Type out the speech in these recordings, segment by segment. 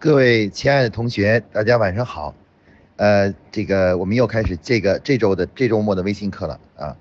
各位亲爱的同学，大家晚上好。呃，这个我们又开始这个这周的这周末的微信课了啊。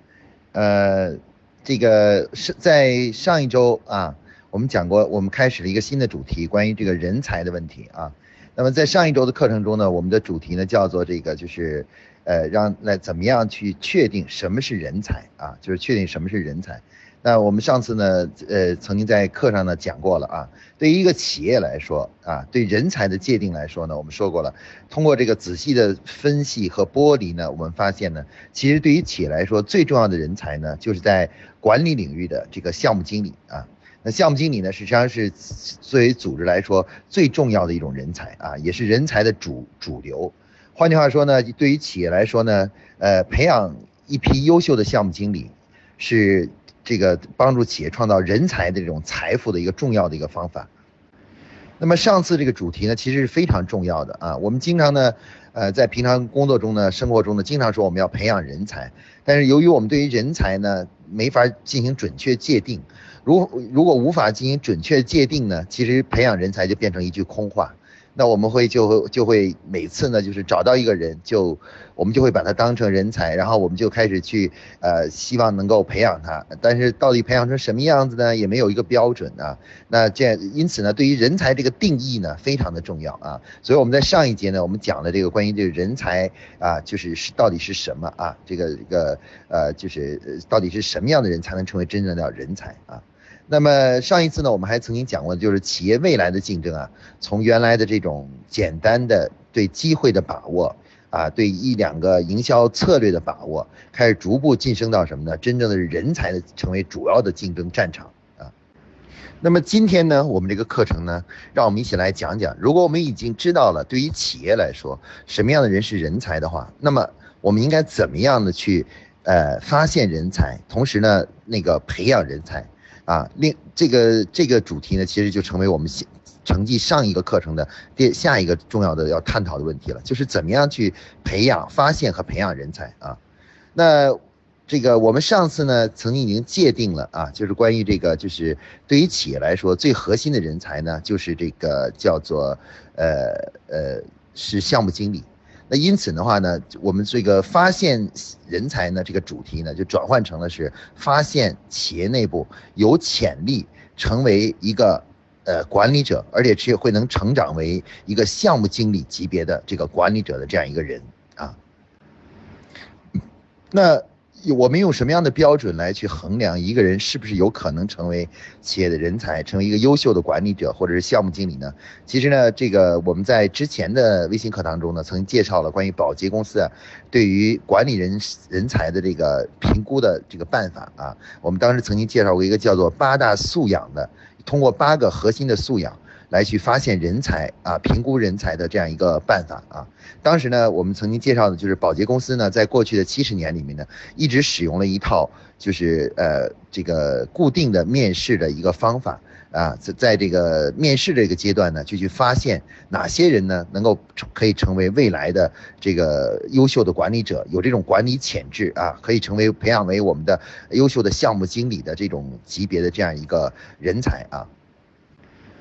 呃，这个是在上一周啊，我们讲过，我们开始了一个新的主题，关于这个人才的问题啊。那么在上一周的课程中呢，我们的主题呢叫做这个就是呃，让来怎么样去确定什么是人才啊？就是确定什么是人才。那我们上次呢，呃，曾经在课上呢讲过了啊。对于一个企业来说啊，对人才的界定来说呢，我们说过了。通过这个仔细的分析和剥离呢，我们发现呢，其实对于企业来说，最重要的人才呢，就是在管理领域的这个项目经理啊。那项目经理呢，实际上是作为组织来说最重要的一种人才啊，也是人才的主主流。换句话说呢，对于企业来说呢，呃，培养一批优秀的项目经理是。这个帮助企业创造人才的这种财富的一个重要的一个方法。那么上次这个主题呢，其实是非常重要的啊。我们经常呢，呃，在平常工作中呢、生活中呢，经常说我们要培养人才，但是由于我们对于人才呢，没法进行准确界定。如如果无法进行准确界定呢，其实培养人才就变成一句空话。那我们会就就会每次呢，就是找到一个人，就我们就会把他当成人才，然后我们就开始去呃，希望能够培养他。但是到底培养成什么样子呢？也没有一个标准啊。那这样，因此呢，对于人才这个定义呢，非常的重要啊。所以我们在上一节呢，我们讲了这个关于这个人才啊，就是是到底是什么啊？这个这个呃，就是到底是什么样的人才能成为真正的人才啊？那么上一次呢，我们还曾经讲过，就是企业未来的竞争啊，从原来的这种简单的对机会的把握啊，对一两个营销策略的把握，开始逐步晋升到什么呢？真正的人才的成为主要的竞争战场啊。那么今天呢，我们这个课程呢，让我们一起来讲讲，如果我们已经知道了对于企业来说什么样的人是人才的话，那么我们应该怎么样的去呃发现人才，同时呢那个培养人才。啊，另这个这个主题呢，其实就成为我们成绩上一个课程的第下一个重要的要探讨的问题了，就是怎么样去培养、发现和培养人才啊。那这个我们上次呢，曾经已经界定了啊，就是关于这个，就是对于企业来说，最核心的人才呢，就是这个叫做呃呃是项目经理。那因此的话呢，我们这个发现人才呢，这个主题呢，就转换成了是发现企业内部有潜力成为一个呃管理者，而且是会能成长为一个项目经理级别的这个管理者的这样一个人啊。那。我们用什么样的标准来去衡量一个人是不是有可能成为企业的人才，成为一个优秀的管理者或者是项目经理呢？其实呢，这个我们在之前的微信课堂中呢，曾经介绍了关于保洁公司啊，对于管理人人才的这个评估的这个办法啊。我们当时曾经介绍过一个叫做八大素养的，通过八个核心的素养。来去发现人才啊，评估人才的这样一个办法啊。当时呢，我们曾经介绍的就是保洁公司呢，在过去的七十年里面呢，一直使用了一套就是呃这个固定的面试的一个方法啊，在在这个面试这个阶段呢，就去发现哪些人呢能够可以成为未来的这个优秀的管理者，有这种管理潜质啊，可以成为培养为我们的优秀的项目经理的这种级别的这样一个人才啊。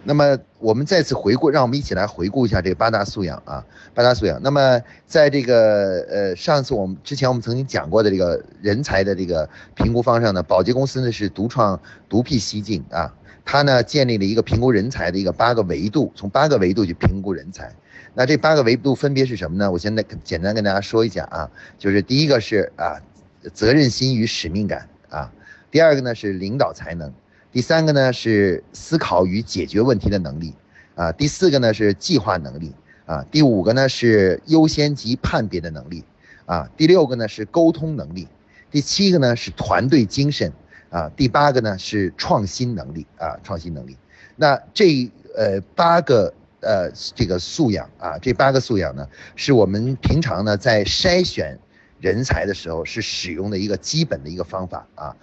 那么我们再次回顾，让我们一起来回顾一下这八大素养啊，八大素养。那么在这个呃上次我们之前我们曾经讲过的这个人才的这个评估方上呢，宝洁公司呢是独创独辟蹊径啊，它呢建立了一个评估人才的一个八个维度，从八个维度去评估人才。那这八个维度分别是什么呢？我现在简单跟大家说一下啊，就是第一个是啊责任心与使命感啊，第二个呢是领导才能。第三个呢是思考与解决问题的能力，啊，第四个呢是计划能力，啊，第五个呢是优先级判别的能力，啊，第六个呢是沟通能力，第七个呢是团队精神，啊，第八个呢是创新能力，啊，创新能力。那这呃八个呃这个素养啊，这八个素养呢，是我们平常呢在筛选人才的时候是使用的一个基本的一个方法啊。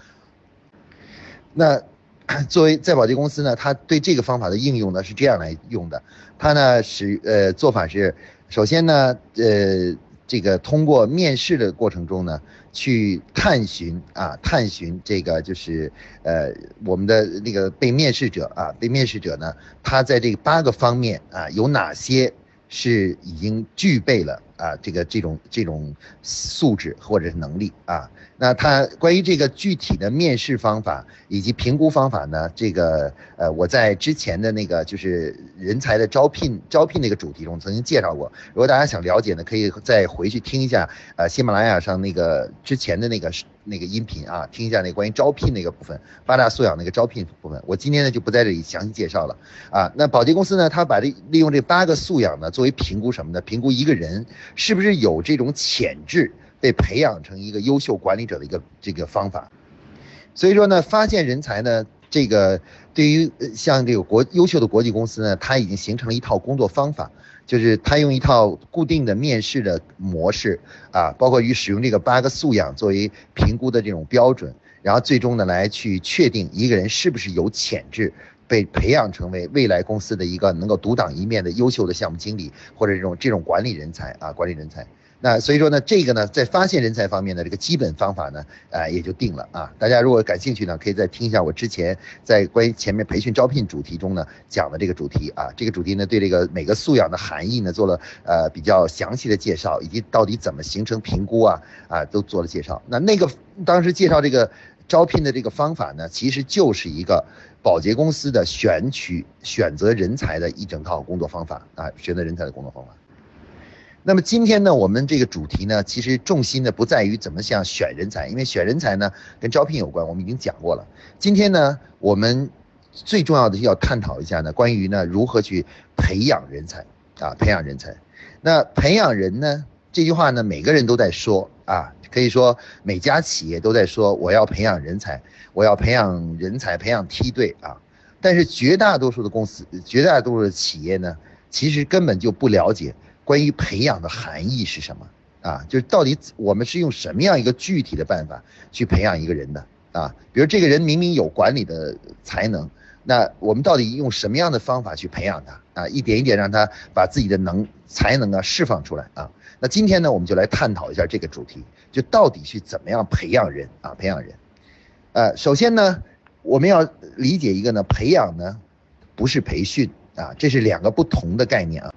那。作为在保洁公司呢，他对这个方法的应用呢是这样来用的，他呢是呃做法是，首先呢呃这个通过面试的过程中呢，去探寻啊，探寻这个就是呃我们的那个被面试者啊，被面试者呢，他在这八个方面啊有哪些是已经具备了啊这个这种这种素质或者是能力啊。那他关于这个具体的面试方法以及评估方法呢？这个呃，我在之前的那个就是人才的招聘招聘那个主题中曾经介绍过。如果大家想了解呢，可以再回去听一下呃喜马拉雅上那个之前的那个那个音频啊，听一下那关于招聘那个部分八大素养那个招聘部分。我今天呢就不在这里详细介绍了啊。那保洁公司呢，他把这利用这八个素养呢作为评估什么呢？评估一个人是不是有这种潜质。被培养成一个优秀管理者的一个这个方法，所以说呢，发现人才呢，这个对于像这个国优秀的国际公司呢，它已经形成了一套工作方法，就是他用一套固定的面试的模式啊，包括与使用这个八个素养作为评估的这种标准，然后最终呢来去确定一个人是不是有潜质被培养成为未来公司的一个能够独当一面的优秀的项目经理或者这种这种管理人才啊，管理人才。那所以说呢，这个呢，在发现人才方面的这个基本方法呢，呃，也就定了啊。大家如果感兴趣呢，可以再听一下我之前在关于前面培训招聘主题中呢讲的这个主题啊。这个主题呢，对这个每个素养的含义呢做了呃比较详细的介绍，以及到底怎么形成评估啊啊都做了介绍。那那个当时介绍这个招聘的这个方法呢，其实就是一个保洁公司的选取选择人才的一整套工作方法啊，选择人才的工作方法。那么今天呢，我们这个主题呢，其实重心呢不在于怎么像选人才，因为选人才呢跟招聘有关，我们已经讲过了。今天呢，我们最重要的要探讨一下呢，关于呢如何去培养人才啊，培养人才。那培养人呢，这句话呢，每个人都在说啊，可以说每家企业都在说我要培养人才，我要培养人才，培养梯队啊。但是绝大多数的公司，绝大多数的企业呢，其实根本就不了解。关于培养的含义是什么啊？就是到底我们是用什么样一个具体的办法去培养一个人的啊？比如这个人明明有管理的才能，那我们到底用什么样的方法去培养他啊？一点一点让他把自己的能才能啊释放出来啊？那今天呢，我们就来探讨一下这个主题，就到底去怎么样培养人啊？培养人，呃，首先呢，我们要理解一个呢，培养呢不是培训啊，这是两个不同的概念啊。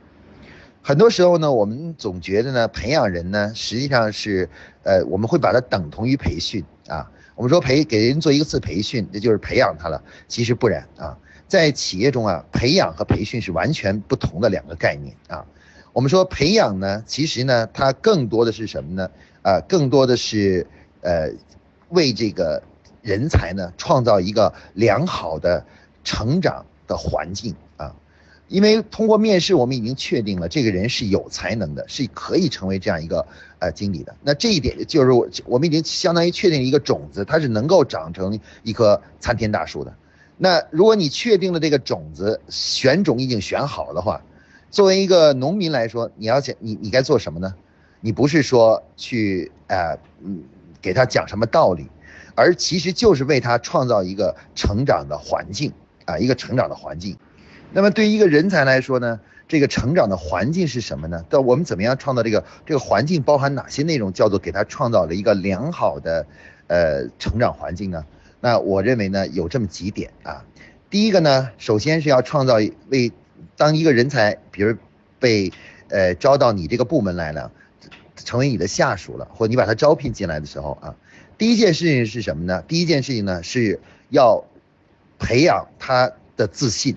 很多时候呢，我们总觉得呢，培养人呢，实际上是，呃，我们会把它等同于培训啊。我们说培给人做一个次培训，那就是培养他了。其实不然啊，在企业中啊，培养和培训是完全不同的两个概念啊。我们说培养呢，其实呢，它更多的是什么呢？啊，更多的是呃，为这个人才呢，创造一个良好的成长的环境。因为通过面试，我们已经确定了这个人是有才能的，是可以成为这样一个呃经理的。那这一点就是我我们已经相当于确定一个种子，它是能够长成一棵参天大树的。那如果你确定了这个种子，选种已经选好的话，作为一个农民来说，你要想你你该做什么呢？你不是说去呃嗯给他讲什么道理，而其实就是为他创造一个成长的环境啊，一个成长的环境。那么对于一个人才来说呢，这个成长的环境是什么呢？到我们怎么样创造这个这个环境包含哪些内容？叫做给他创造了一个良好的，呃，成长环境呢？那我认为呢，有这么几点啊。第一个呢，首先是要创造为当一个人才，比如被呃招到你这个部门来了，成为你的下属了，或你把他招聘进来的时候啊，第一件事情是什么呢？第一件事情呢是要培养他的自信。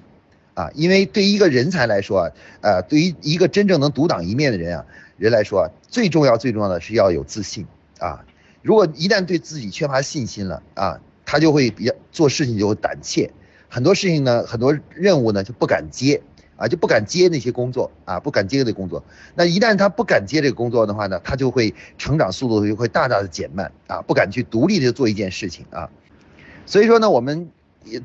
啊，因为对于一个人才来说啊，呃，对于一个真正能独当一面的人啊，人来说，最重要最重要的是要有自信啊。如果一旦对自己缺乏信心了啊，他就会比较做事情就会胆怯，很多事情呢，很多任务呢就不敢接啊，就不敢接那些工作啊，不敢接这工作。那一旦他不敢接这个工作的话呢，他就会成长速度就会大大的减慢啊，不敢去独立的做一件事情啊。所以说呢，我们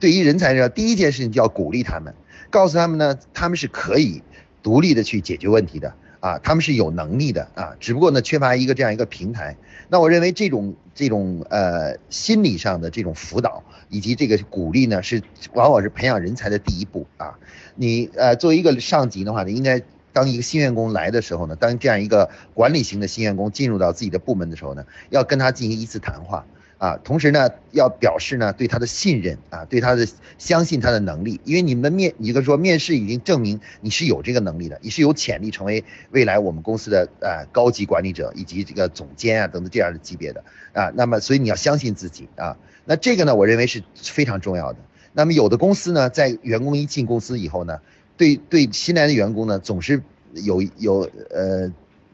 对于人才呢，第一件事情就要鼓励他们。告诉他们呢，他们是可以独立的去解决问题的啊，他们是有能力的啊，只不过呢缺乏一个这样一个平台。那我认为这种这种呃心理上的这种辅导以及这个鼓励呢，是往往是培养人才的第一步啊。你呃作为一个上级的话呢，应该当一个新员工来的时候呢，当这样一个管理型的新员工进入到自己的部门的时候呢，要跟他进行一次谈话。啊，同时呢，要表示呢对他的信任啊，对他的相信他的能力，因为你们的面，一个说面试已经证明你是有这个能力的，你是有潜力成为未来我们公司的呃高级管理者以及这个总监啊等等这样的级别的啊，那么所以你要相信自己啊，那这个呢，我认为是非常重要的。那么有的公司呢，在员工一进公司以后呢，对对新来的员工呢，总是有有呃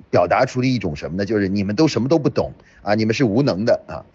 表达出了一种什么呢？就是你们都什么都不懂啊，你们是无能的啊。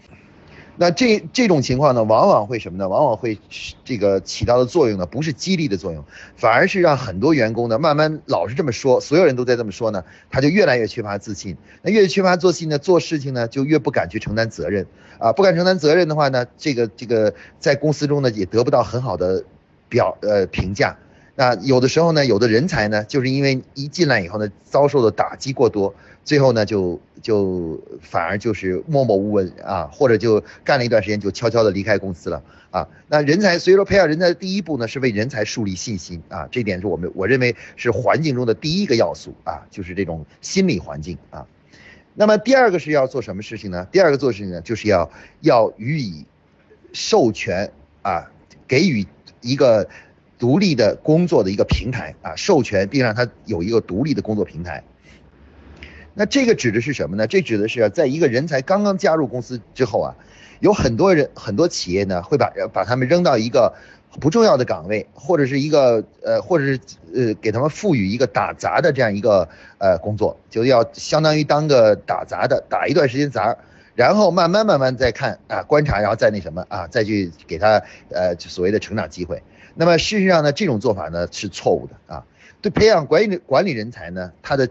那这这种情况呢，往往会什么呢？往往会这个起到的作用呢，不是激励的作用，反而是让很多员工呢，慢慢老是这么说，所有人都在这么说呢，他就越来越缺乏自信。那越缺乏自信呢，做事情呢就越不敢去承担责任啊，不敢承担责任的话呢，这个这个在公司中呢也得不到很好的表呃评价。那有的时候呢，有的人才呢，就是因为一进来以后呢，遭受的打击过多。最后呢，就就反而就是默默无闻啊，或者就干了一段时间，就悄悄的离开公司了啊。那人才，所以说培养人才的第一步呢，是为人才树立信心啊。这点是我们我认为是环境中的第一个要素啊，就是这种心理环境啊。那么第二个是要做什么事情呢？第二个做事情呢，就是要要予以授权啊，给予一个独立的工作的一个平台啊，授权并让他有一个独立的工作平台。那这个指的是什么呢？这指的是在一个人才刚刚加入公司之后啊，有很多人很多企业呢会把把他们扔到一个不重要的岗位，或者是一个呃，或者是呃给他们赋予一个打杂的这样一个呃工作，就要相当于当个打杂的，打一段时间杂，然后慢慢慢慢再看啊观察，然后再那什么啊，再去给他呃所谓的成长机会。那么事实上呢，这种做法呢是错误的啊。对培养管理管理人才呢，他的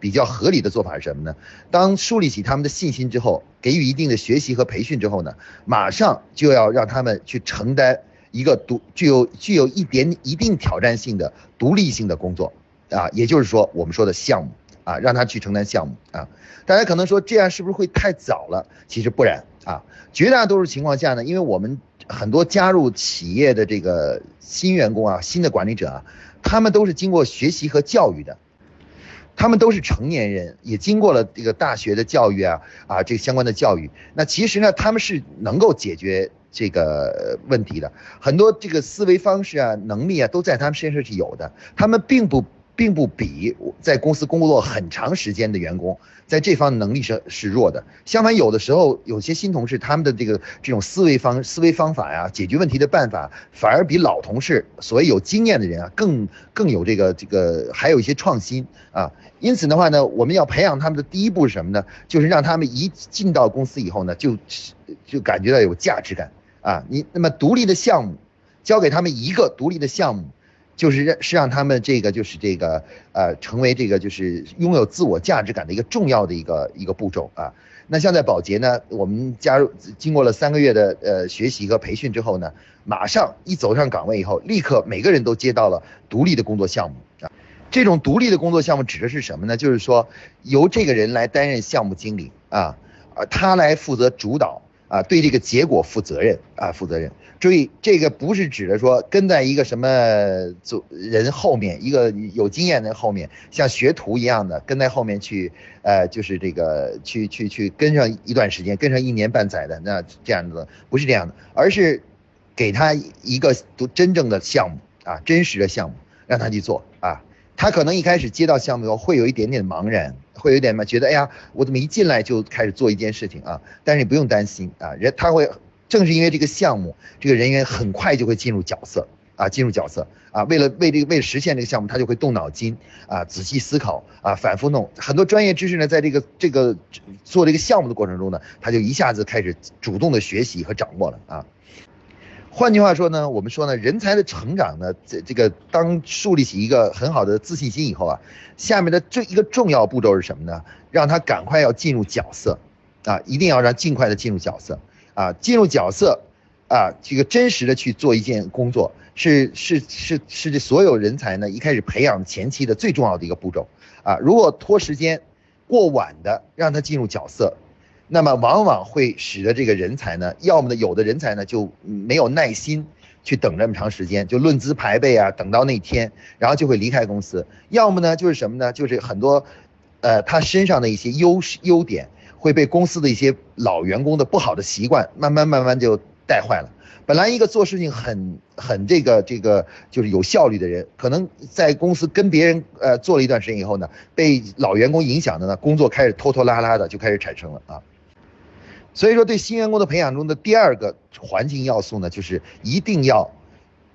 比较合理的做法是什么呢？当树立起他们的信心之后，给予一定的学习和培训之后呢，马上就要让他们去承担一个独具有具有一点一定挑战性的独立性的工作啊，也就是说我们说的项目啊，让他去承担项目啊。大家可能说这样是不是会太早了？其实不然啊，绝大多数情况下呢，因为我们很多加入企业的这个新员工啊，新的管理者啊。他们都是经过学习和教育的，他们都是成年人，也经过了这个大学的教育啊啊，这个相关的教育。那其实呢，他们是能够解决这个问题的，很多这个思维方式啊、能力啊，都在他们身上是有的。他们并不。并不比在公司工作很长时间的员工在这方能力是是弱的。相反，有的时候有些新同事他们的这个这种思维方思维方法呀，解决问题的办法反而比老同事所谓有经验的人啊更更有这个这个还有一些创新啊。因此的话呢，我们要培养他们的第一步是什么呢？就是让他们一进到公司以后呢，就就感觉到有价值感啊。你那么独立的项目，交给他们一个独立的项目。就是让是让他们这个就是这个呃成为这个就是拥有自我价值感的一个重要的一个一个步骤啊。那像在保洁呢，我们加入经过了三个月的呃学习和培训之后呢，马上一走上岗位以后，立刻每个人都接到了独立的工作项目啊。这种独立的工作项目指的是什么呢？就是说由这个人来担任项目经理啊，他来负责主导。啊，对这个结果负责任啊，负责任。注意，这个不是指的说跟在一个什么组人后面，一个有经验的后面，像学徒一样的跟在后面去，呃，就是这个去去去跟上一段时间，跟上一年半载的那这样子，不是这样的，而是给他一个真正的项目啊，真实的项目让他去做啊。他可能一开始接到项目后会有一点点茫然。会有点嘛，觉得哎呀，我怎么一进来就开始做一件事情啊？但是你不用担心啊，人他会，正是因为这个项目，这个人员很快就会进入角色啊，进入角色啊，为了为这个为了实现这个项目，他就会动脑筋啊，仔细思考啊，反复弄很多专业知识呢，在这个这个做这个项目的过程中呢，他就一下子开始主动的学习和掌握了啊。换句话说呢，我们说呢，人才的成长呢，这这个当树立起一个很好的自信心以后啊，下面的这一个重要步骤是什么呢？让他赶快要进入角色，啊，一定要让尽快的进入角色，啊，进入角色，啊，这个真实的去做一件工作，是是是是这所有人才呢一开始培养前期的最重要的一个步骤，啊，如果拖时间，过晚的让他进入角色。那么往往会使得这个人才呢，要么呢，有的人才呢就没有耐心去等这么长时间，就论资排辈啊，等到那天，然后就会离开公司。要么呢，就是什么呢？就是很多，呃，他身上的一些优势优点会被公司的一些老员工的不好的习惯慢慢慢慢就带坏了。本来一个做事情很很这个这个就是有效率的人，可能在公司跟别人呃做了一段时间以后呢，被老员工影响的呢，工作开始拖拖拉拉的就开始产生了啊。所以说，对新员工的培养中的第二个环境要素呢，就是一定要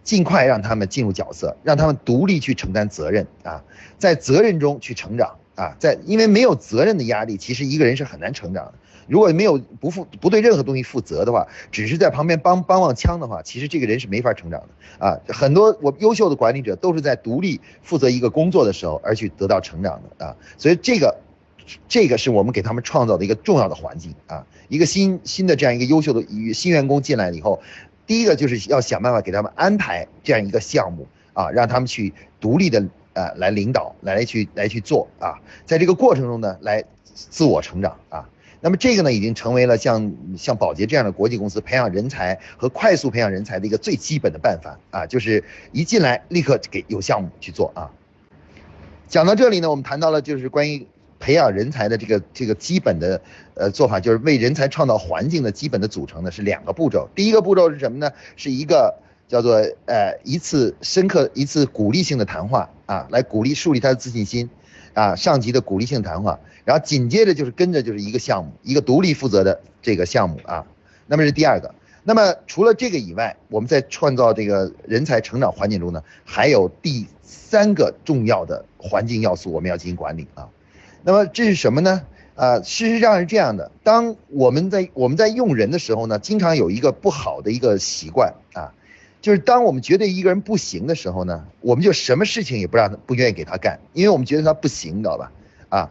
尽快让他们进入角色，让他们独立去承担责任啊，在责任中去成长啊，在因为没有责任的压力，其实一个人是很难成长的。如果没有不负不对任何东西负责的话，只是在旁边帮帮帮腔的话，其实这个人是没法成长的啊。很多我优秀的管理者都是在独立负责一个工作的时候而去得到成长的啊。所以这个这个是我们给他们创造的一个重要的环境啊。一个新新的这样一个优秀的新员工进来了以后，第一个就是要想办法给他们安排这样一个项目啊，让他们去独立的呃来领导来去来去做啊，在这个过程中呢来自我成长啊。那么这个呢，已经成为了像像宝洁这样的国际公司培养人才和快速培养人才的一个最基本的办法啊，就是一进来立刻给有项目去做啊。讲到这里呢，我们谈到了就是关于培养人才的这个这个基本的呃做法，就是为人才创造环境的基本的组成呢是两个步骤。第一个步骤是什么呢？是一个叫做呃一次深刻一次鼓励性的谈话啊，来鼓励树立他的自信心。啊，上级的鼓励性谈话，然后紧接着就是跟着就是一个项目，一个独立负责的这个项目啊。那么是第二个。那么除了这个以外，我们在创造这个人才成长环境中呢，还有第三个重要的环境要素，我们要进行管理啊。那么这是什么呢？啊，事实上是这样的，当我们在我们在用人的时候呢，经常有一个不好的一个习惯啊。就是当我们觉得一个人不行的时候呢，我们就什么事情也不让他不愿意给他干，因为我们觉得他不行，你知道吧？啊，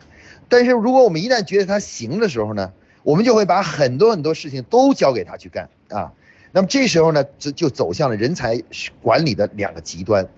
但是如果我们一旦觉得他行的时候呢，我们就会把很多很多事情都交给他去干啊。那么这时候呢，就就走向了人才管理的两个极端。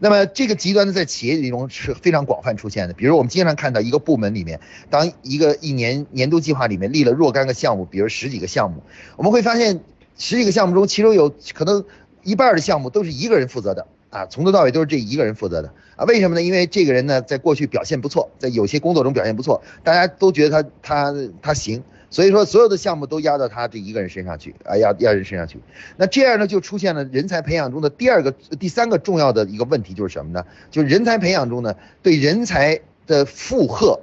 那么这个极端呢，在企业里中是非常广泛出现的。比如我们经常看到一个部门里面，当一个一年年度计划里面立了若干个项目，比如十几个项目，我们会发现。十几个项目中，其中有可能一半的项目都是一个人负责的啊，从头到尾都是这一个人负责的啊。为什么呢？因为这个人呢，在过去表现不错，在有些工作中表现不错，大家都觉得他他他行，所以说所有的项目都压到他这一个人身上去啊，压压人身上去。那这样呢，就出现了人才培养中的第二个、第三个重要的一个问题，就是什么呢？就是人才培养中呢，对人才的负荷。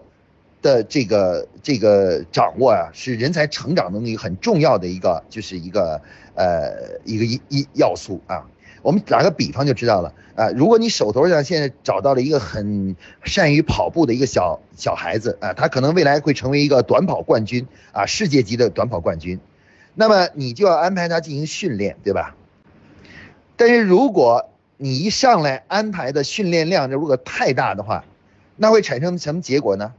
的这个这个掌握啊，是人才成长能力很重要的一个，就是一个呃一个一一要素啊。我们打个比方就知道了啊。如果你手头上现在找到了一个很善于跑步的一个小小孩子啊，他可能未来会成为一个短跑冠军啊，世界级的短跑冠军，那么你就要安排他进行训练，对吧？但是如果你一上来安排的训练量如果太大的话，那会产生什么结果呢？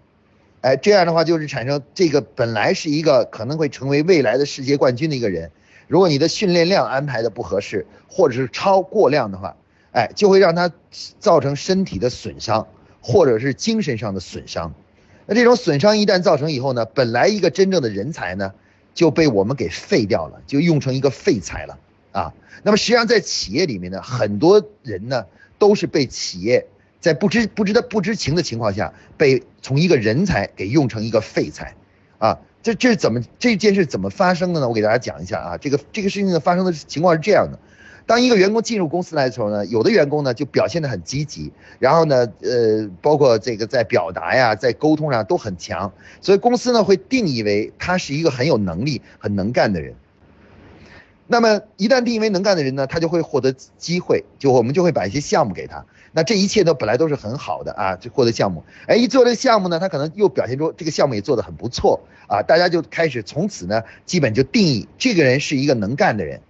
哎，这样的话就是产生这个本来是一个可能会成为未来的世界冠军的一个人，如果你的训练量安排的不合适，或者是超过量的话，哎，就会让他造成身体的损伤，或者是精神上的损伤。那这种损伤一旦造成以后呢，本来一个真正的人才呢，就被我们给废掉了，就用成一个废材了啊。那么实际上在企业里面呢，很多人呢都是被企业。在不知不知道不知情的情况下，被从一个人才给用成一个废材，啊，这这是怎么这件事怎么发生的呢？我给大家讲一下啊，这个这个事情的发生的情况是这样的：当一个员工进入公司来的时候呢，有的员工呢就表现得很积极，然后呢，呃，包括这个在表达呀，在沟通上都很强，所以公司呢会定义为他是一个很有能力、很能干的人。那么一旦定义为能干的人呢，他就会获得机会，就我们就会把一些项目给他。那这一切都本来都是很好的啊，就获得项目。哎，一做这个项目呢，他可能又表现出这个项目也做得很不错啊，大家就开始从此呢，基本就定义这个人是一个能干的人。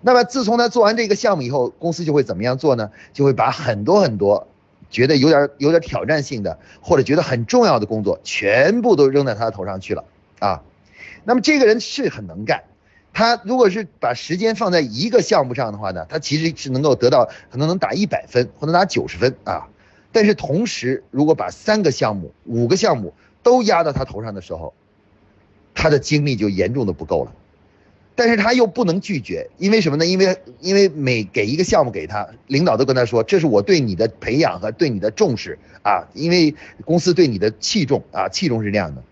那么自从他做完这个项目以后，公司就会怎么样做呢？就会把很多很多觉得有点有点挑战性的或者觉得很重要的工作全部都扔在他的头上去了啊。那么这个人是很能干。他如果是把时间放在一个项目上的话呢，他其实是能够得到可能能打一百分或者打九十分啊。但是同时，如果把三个项目、五个项目都压到他头上的时候，他的精力就严重的不够了。但是他又不能拒绝，因为什么呢？因为因为每给一个项目给他，领导都跟他说，这是我对你的培养和对你的重视啊，因为公司对你的器重啊，器重是这样的。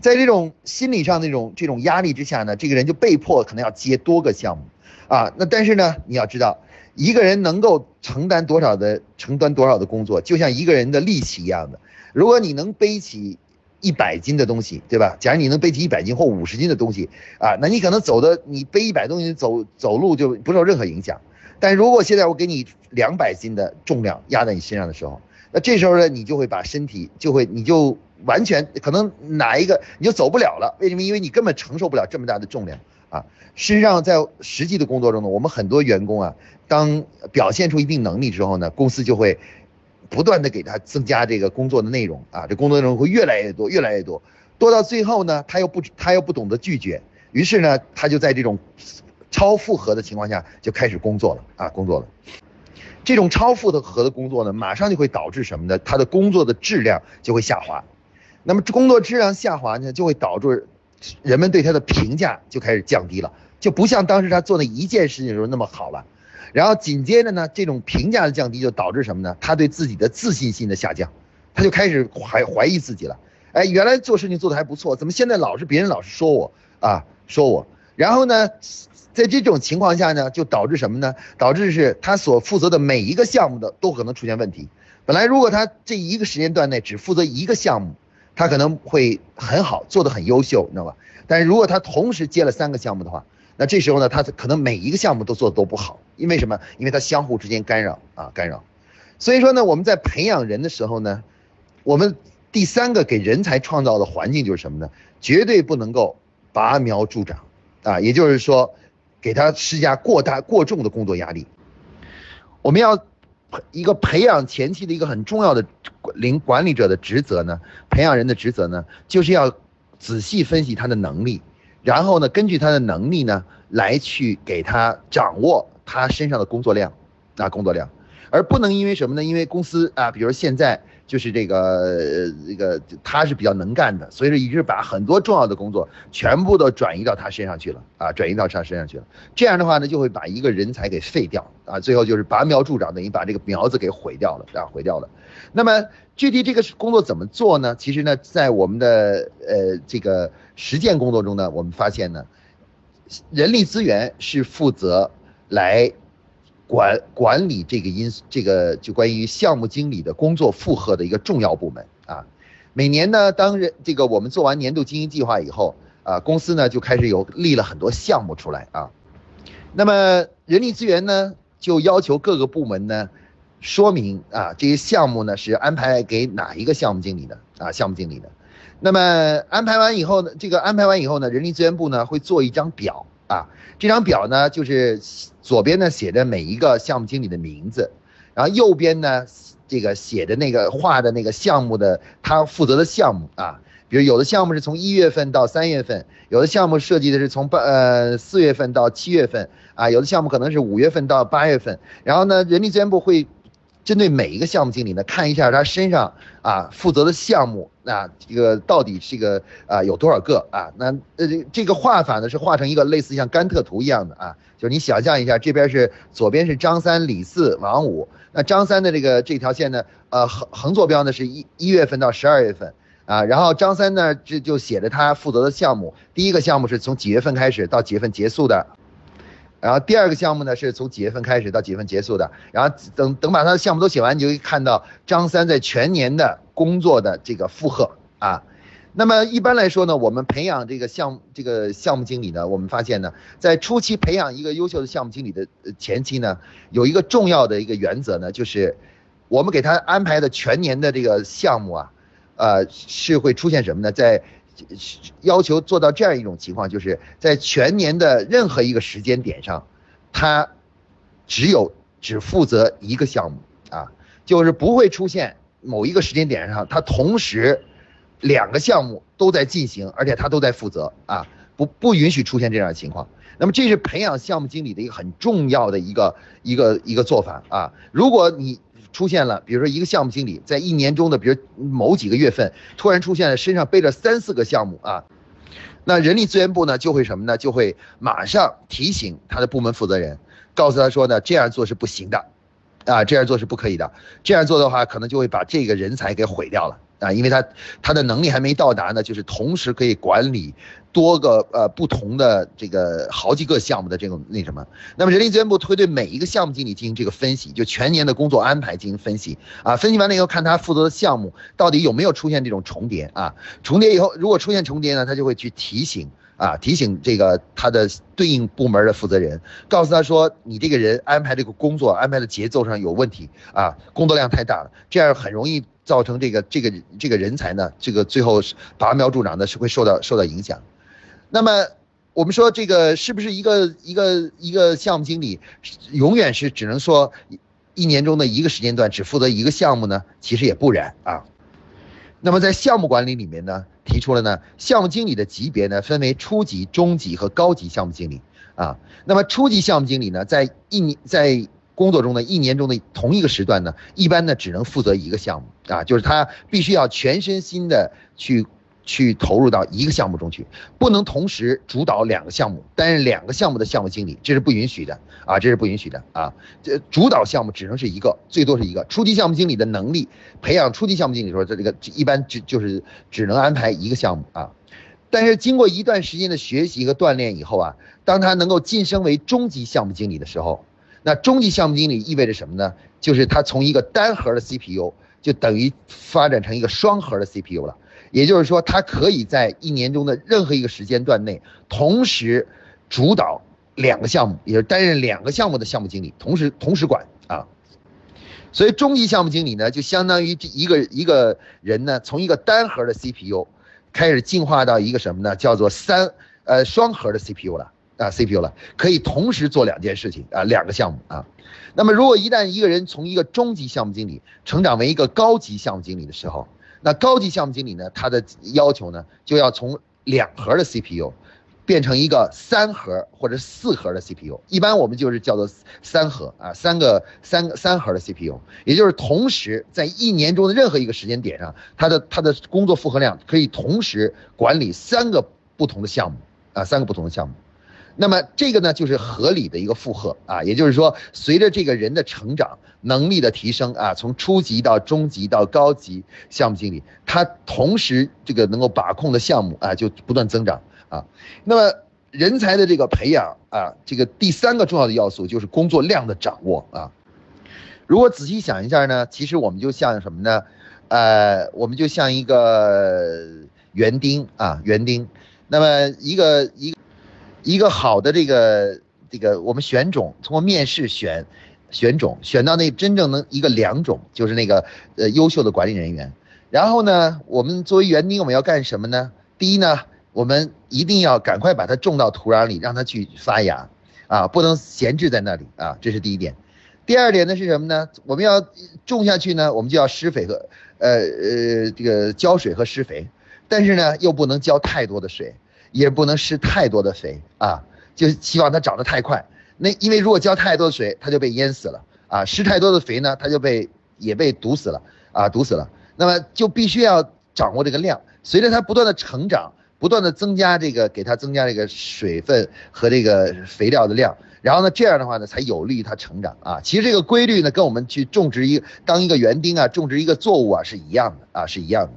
在这种心理上那种这种压力之下呢，这个人就被迫可能要接多个项目啊。那但是呢，你要知道，一个人能够承担多少的承担多少的工作，就像一个人的力气一样的。如果你能背起。一百斤的东西，对吧？假如你能背起一百斤或五十斤的东西啊，那你可能走的你背一百东西走走路就不受任何影响。但如果现在我给你两百斤的重量压在你身上的时候，那这时候呢，你就会把身体就会你就完全可能哪一个你就走不了了。为什么？因为你根本承受不了这么大的重量啊。事实上，在实际的工作中呢，我们很多员工啊，当表现出一定能力之后呢，公司就会。不断的给他增加这个工作的内容啊，这工作内容会越来越多，越来越多，多到最后呢，他又不他又不懂得拒绝，于是呢，他就在这种超负荷的情况下就开始工作了啊，工作了。这种超负荷的工作呢，马上就会导致什么呢？他的工作的质量就会下滑。那么工作质量下滑呢，就会导致人们对他的评价就开始降低了，就不像当时他做那一件事情的时候那么好了。然后紧接着呢，这种评价的降低就导致什么呢？他对自己的自信心的下降，他就开始怀怀疑自己了。哎，原来做事情做的还不错，怎么现在老是别人老是说我啊，说我？然后呢，在这种情况下呢，就导致什么呢？导致是他所负责的每一个项目的都可能出现问题。本来如果他这一个时间段内只负责一个项目，他可能会很好，做的很优秀，你知道吧？但是如果他同时接了三个项目的话，那这时候呢，他可能每一个项目都做的都不好，因为什么？因为他相互之间干扰啊，干扰。所以说呢，我们在培养人的时候呢，我们第三个给人才创造的环境就是什么呢？绝对不能够拔苗助长啊，也就是说，给他施加过大过重的工作压力。我们要一个培养前期的一个很重要的领管理者的职责呢，培养人的职责呢，就是要仔细分析他的能力。然后呢，根据他的能力呢，来去给他掌握他身上的工作量，啊，工作量，而不能因为什么呢？因为公司啊，比如现在就是这个这个他是比较能干的，所以说一直把很多重要的工作全部都转移到他身上去了，啊，转移到他身上去了。这样的话呢，就会把一个人才给废掉，啊，最后就是拔苗助长，等于把这个苗子给毁掉了，啊，毁掉了。那么具体这个工作怎么做呢？其实呢，在我们的呃这个。实践工作中呢，我们发现呢，人力资源是负责来管管理这个因这个就关于项目经理的工作负荷的一个重要部门啊。每年呢，当人这个我们做完年度经营计划以后啊，公司呢就开始有立了很多项目出来啊。那么人力资源呢就要求各个部门呢说明啊这些项目呢是安排给哪一个项目经理的啊项目经理的。那么安排完以后呢，这个安排完以后呢，人力资源部呢会做一张表啊，这张表呢就是左边呢写着每一个项目经理的名字，然后右边呢这个写的那个画的那个项目的他负责的项目啊，比如有的项目是从一月份到三月份，有的项目设计的是从八呃四月份到七月份啊，有的项目可能是五月份到八月份，然后呢人力资源部会。针对每一个项目经理呢，看一下他身上啊负责的项目，那这个到底这个啊有多少个啊？那呃这个画法呢是画成一个类似像甘特图一样的啊，就是你想象一下，这边是左边是张三李四王五，那张三的这个这条线呢，呃横横坐标呢是一一月份到十二月份啊，然后张三呢这就写着他负责的项目，第一个项目是从几月份开始到几月份结束的。然后第二个项目呢，是从几月份开始到几月份结束的。然后等等把他的项目都写完，你就会看到张三在全年的工作的这个负荷啊。那么一般来说呢，我们培养这个项目这个项目经理呢，我们发现呢，在初期培养一个优秀的项目经理的前期呢，有一个重要的一个原则呢，就是我们给他安排的全年的这个项目啊，呃，是会出现什么呢？在要求做到这样一种情况，就是在全年的任何一个时间点上，他只有只负责一个项目啊，就是不会出现某一个时间点上他同时两个项目都在进行，而且他都在负责啊，不不允许出现这样的情况。那么这是培养项目经理的一个很重要的一个一个一个做法啊，如果你。出现了，比如说一个项目经理在一年中的，比如某几个月份，突然出现了身上背着三四个项目啊，那人力资源部呢就会什么呢？就会马上提醒他的部门负责人，告诉他说呢，这样做是不行的，啊，这样做是不可以的，这样做的话可能就会把这个人才给毁掉了。啊，因为他他的能力还没到达呢，就是同时可以管理多个呃不同的这个好几个项目的这种那什么。那么人力资源部会对每一个项目经理进行这个分析，就全年的工作安排进行分析啊。分析完了以后，看他负责的项目到底有没有出现这种重叠啊。重叠以后，如果出现重叠呢，他就会去提醒。啊，提醒这个他的对应部门的负责人，告诉他说，你这个人安排这个工作安排的节奏上有问题啊，工作量太大了，这样很容易造成这个这个这个人才呢，这个最后拔苗助长的是会受到受到影响。那么我们说这个是不是一个一个一个项目经理永远是只能说一年中的一个时间段只负责一个项目呢？其实也不然啊。那么在项目管理里面呢？提出了呢，项目经理的级别呢分为初级、中级和高级项目经理啊。那么初级项目经理呢，在一年在工作中的一年中的同一个时段呢，一般呢只能负责一个项目啊，就是他必须要全身心的去。去投入到一个项目中去，不能同时主导两个项目，担任两个项目的项目经理，这是不允许的啊，这是不允许的啊。这主导项目只能是一个，最多是一个。初级项目经理的能力培养初级项目经理的时候，这这个一般就就是只能安排一个项目啊。但是经过一段时间的学习和锻炼以后啊，当他能够晋升为中级项目经理的时候，那中级项目经理意味着什么呢？就是他从一个单核的 CPU 就等于发展成一个双核的 CPU 了。也就是说，他可以在一年中的任何一个时间段内，同时主导两个项目，也是担任两个项目的项目经理，同时同时管啊。所以中级项目经理呢，就相当于这一个一个人呢，从一个单核的 CPU 开始进化到一个什么呢？叫做三呃双核的 CPU 了啊 CPU 了，可以同时做两件事情啊，两个项目啊。那么如果一旦一个人从一个中级项目经理成长为一个高级项目经理的时候，那高级项目经理呢？他的要求呢，就要从两核的 CPU 变成一个三核或者四核的 CPU。一般我们就是叫做三核啊，三个三三核的 CPU，也就是同时在一年中的任何一个时间点上，他的他的工作负荷量可以同时管理三个不同的项目啊，三个不同的项目。那么这个呢，就是合理的一个负荷啊，也就是说，随着这个人的成长、能力的提升啊，从初级到中级到高级项目经理，他同时这个能够把控的项目啊，就不断增长啊。那么人才的这个培养啊，这个第三个重要的要素就是工作量的掌握啊。如果仔细想一下呢，其实我们就像什么呢？呃，我们就像一个园丁啊，园丁。那么一个一。一个好的这个这个，我们选种通过面试选选种，选到那真正能一个良种，就是那个呃优秀的管理人员。然后呢，我们作为园丁，我们要干什么呢？第一呢，我们一定要赶快把它种到土壤里，让它去发芽，啊，不能闲置在那里啊，这是第一点。第二点呢是什么呢？我们要种下去呢，我们就要施肥和呃呃这个浇水和施肥，但是呢又不能浇太多的水。也不能施太多的肥啊，就希望它长得太快。那因为如果浇太多水，它就被淹死了啊；施太多的肥呢，它就被也被毒死了啊，毒死了。那么就必须要掌握这个量，随着它不断的成长，不断的增加这个给它增加这个水分和这个肥料的量，然后呢，这样的话呢，才有利于它成长啊。其实这个规律呢，跟我们去种植一当一个园丁啊，种植一个作物啊是一样的啊，是一样的。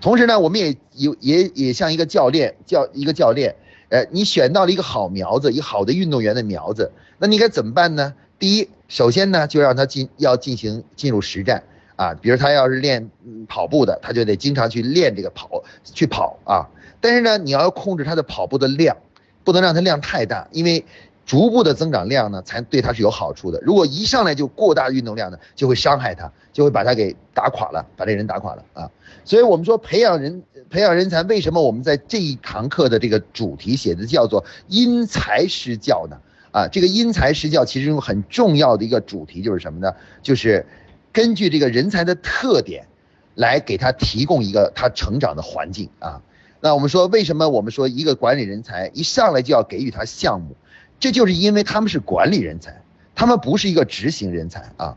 同时呢，我们也有也也像一个教练教一个教练，呃，你选到了一个好苗子，一个好的运动员的苗子，那你该怎么办呢？第一，首先呢，就让他进要进行进入实战啊，比如他要是练跑步的，他就得经常去练这个跑去跑啊。但是呢，你要控制他的跑步的量，不能让他量太大，因为。逐步的增长量呢，才对他是有好处的。如果一上来就过大运动量呢，就会伤害他，就会把他给打垮了，把这人打垮了啊。所以我们说培养人培养人才，为什么我们在这一堂课的这个主题写的叫做因材施教呢？啊，这个因材施教其实有很重要的一个主题就是什么呢？就是根据这个人才的特点，来给他提供一个他成长的环境啊。那我们说为什么我们说一个管理人才一上来就要给予他项目？这就是因为他们是管理人才，他们不是一个执行人才啊。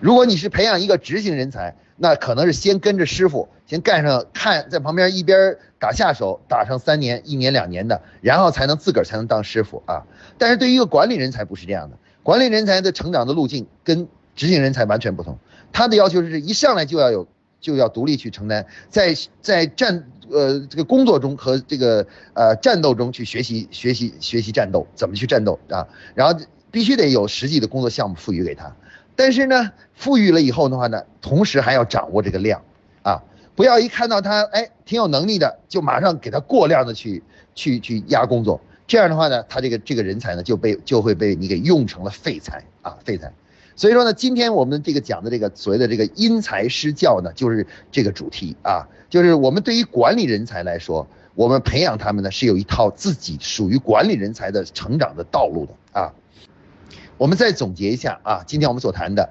如果你是培养一个执行人才，那可能是先跟着师傅，先干上看，在旁边一边打下手，打上三年、一年、两年的，然后才能自个儿才能当师傅啊。但是对于一个管理人才不是这样的，管理人才的成长的路径跟执行人才完全不同，他的要求是一上来就要有就要独立去承担，在在站呃这个工作中和这个呃战斗中去学习学习学习战斗，怎么去战斗啊？然后必须得有实际的工作项目赋予给他。但是呢，富裕了以后的话呢，同时还要掌握这个量，啊，不要一看到他哎挺有能力的，就马上给他过量的去去去压工作，这样的话呢，他这个这个人才呢就被就会被你给用成了废材啊废材。所以说呢，今天我们这个讲的这个所谓的这个因材施教呢，就是这个主题啊，就是我们对于管理人才来说，我们培养他们呢是有一套自己属于管理人才的成长的道路的啊。我们再总结一下啊，今天我们所谈的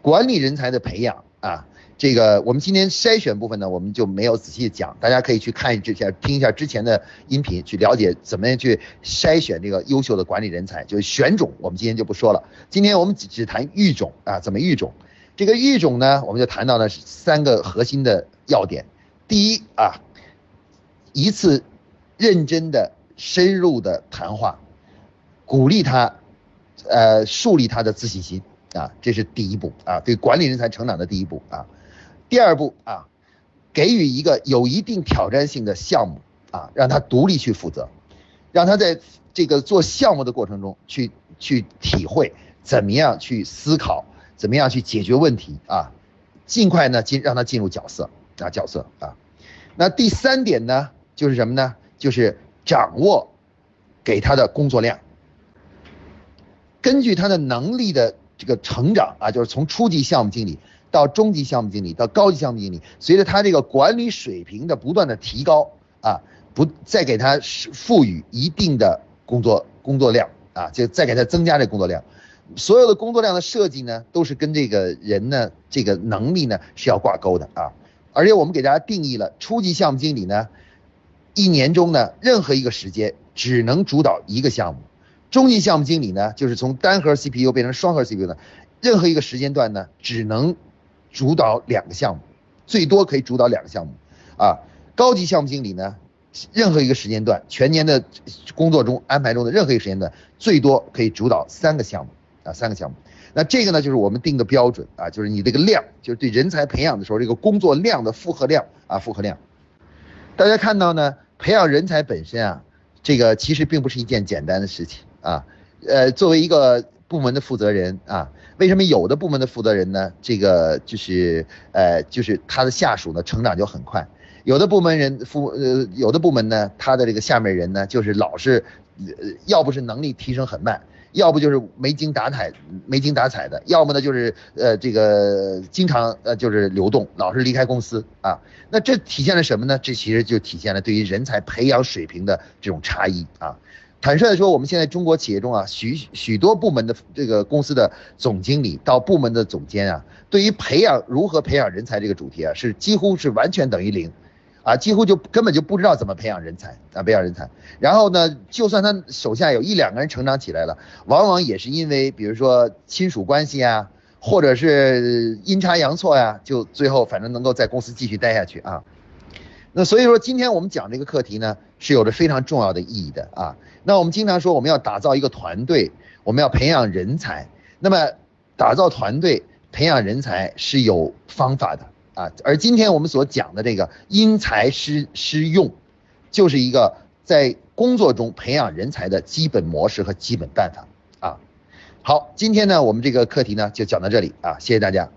管理人才的培养啊，这个我们今天筛选部分呢，我们就没有仔细讲，大家可以去看之前听一下之前的音频，去了解怎么样去筛选这个优秀的管理人才，就是选种，我们今天就不说了。今天我们只只谈育种啊，怎么育种？这个育种呢，我们就谈到了三个核心的要点。第一啊，一次认真的、深入的谈话，鼓励他。呃，树立他的自信心啊，这是第一步啊，对管理人才成长的第一步啊。第二步啊，给予一个有一定挑战性的项目啊，让他独立去负责，让他在这个做项目的过程中去去体会怎么样去思考，怎么样去解决问题啊，尽快呢进让他进入角色啊角色啊。那第三点呢，就是什么呢？就是掌握给他的工作量。根据他的能力的这个成长啊，就是从初级项目经理到中级项目经理到高级项目经理，随着他这个管理水平的不断的提高啊，不再给他赋予一定的工作工作量啊，就再给他增加这工作量。所有的工作量的设计呢，都是跟这个人呢这个能力呢是要挂钩的啊。而且我们给大家定义了初级项目经理呢，一年中呢任何一个时间只能主导一个项目。中级项目经理呢，就是从单核 CPU 变成双核 CPU 的，任何一个时间段呢，只能主导两个项目，最多可以主导两个项目，啊，高级项目经理呢，任何一个时间段，全年的工作中安排中的任何一个时间段，最多可以主导三个项目，啊，三个项目。那这个呢，就是我们定的标准啊，就是你这个量，就是对人才培养的时候，这个工作量的负荷量啊，负荷量。大家看到呢，培养人才本身啊，这个其实并不是一件简单的事情。啊，呃，作为一个部门的负责人啊，为什么有的部门的负责人呢？这个就是呃，就是他的下属呢成长就很快，有的部门人负呃，有的部门呢，他的这个下面人呢，就是老是，呃，要不是能力提升很慢，要不就是没精打采没精打采的，要么呢就是呃这个经常呃就是流动，老是离开公司啊。那这体现了什么呢？这其实就体现了对于人才培养水平的这种差异啊。坦率的说，我们现在中国企业中啊，许许多部门的这个公司的总经理到部门的总监啊，对于培养如何培养人才这个主题啊，是几乎是完全等于零，啊，几乎就根本就不知道怎么培养人才啊，培养人才。然后呢，就算他手下有一两个人成长起来了，往往也是因为比如说亲属关系啊，或者是阴差阳错呀，就最后反正能够在公司继续待下去啊。那所以说，今天我们讲这个课题呢，是有着非常重要的意义的啊。那我们经常说，我们要打造一个团队，我们要培养人才。那么，打造团队、培养人才是有方法的啊。而今天我们所讲的这个因材施施用，就是一个在工作中培养人才的基本模式和基本办法啊。好，今天呢，我们这个课题呢就讲到这里啊，谢谢大家。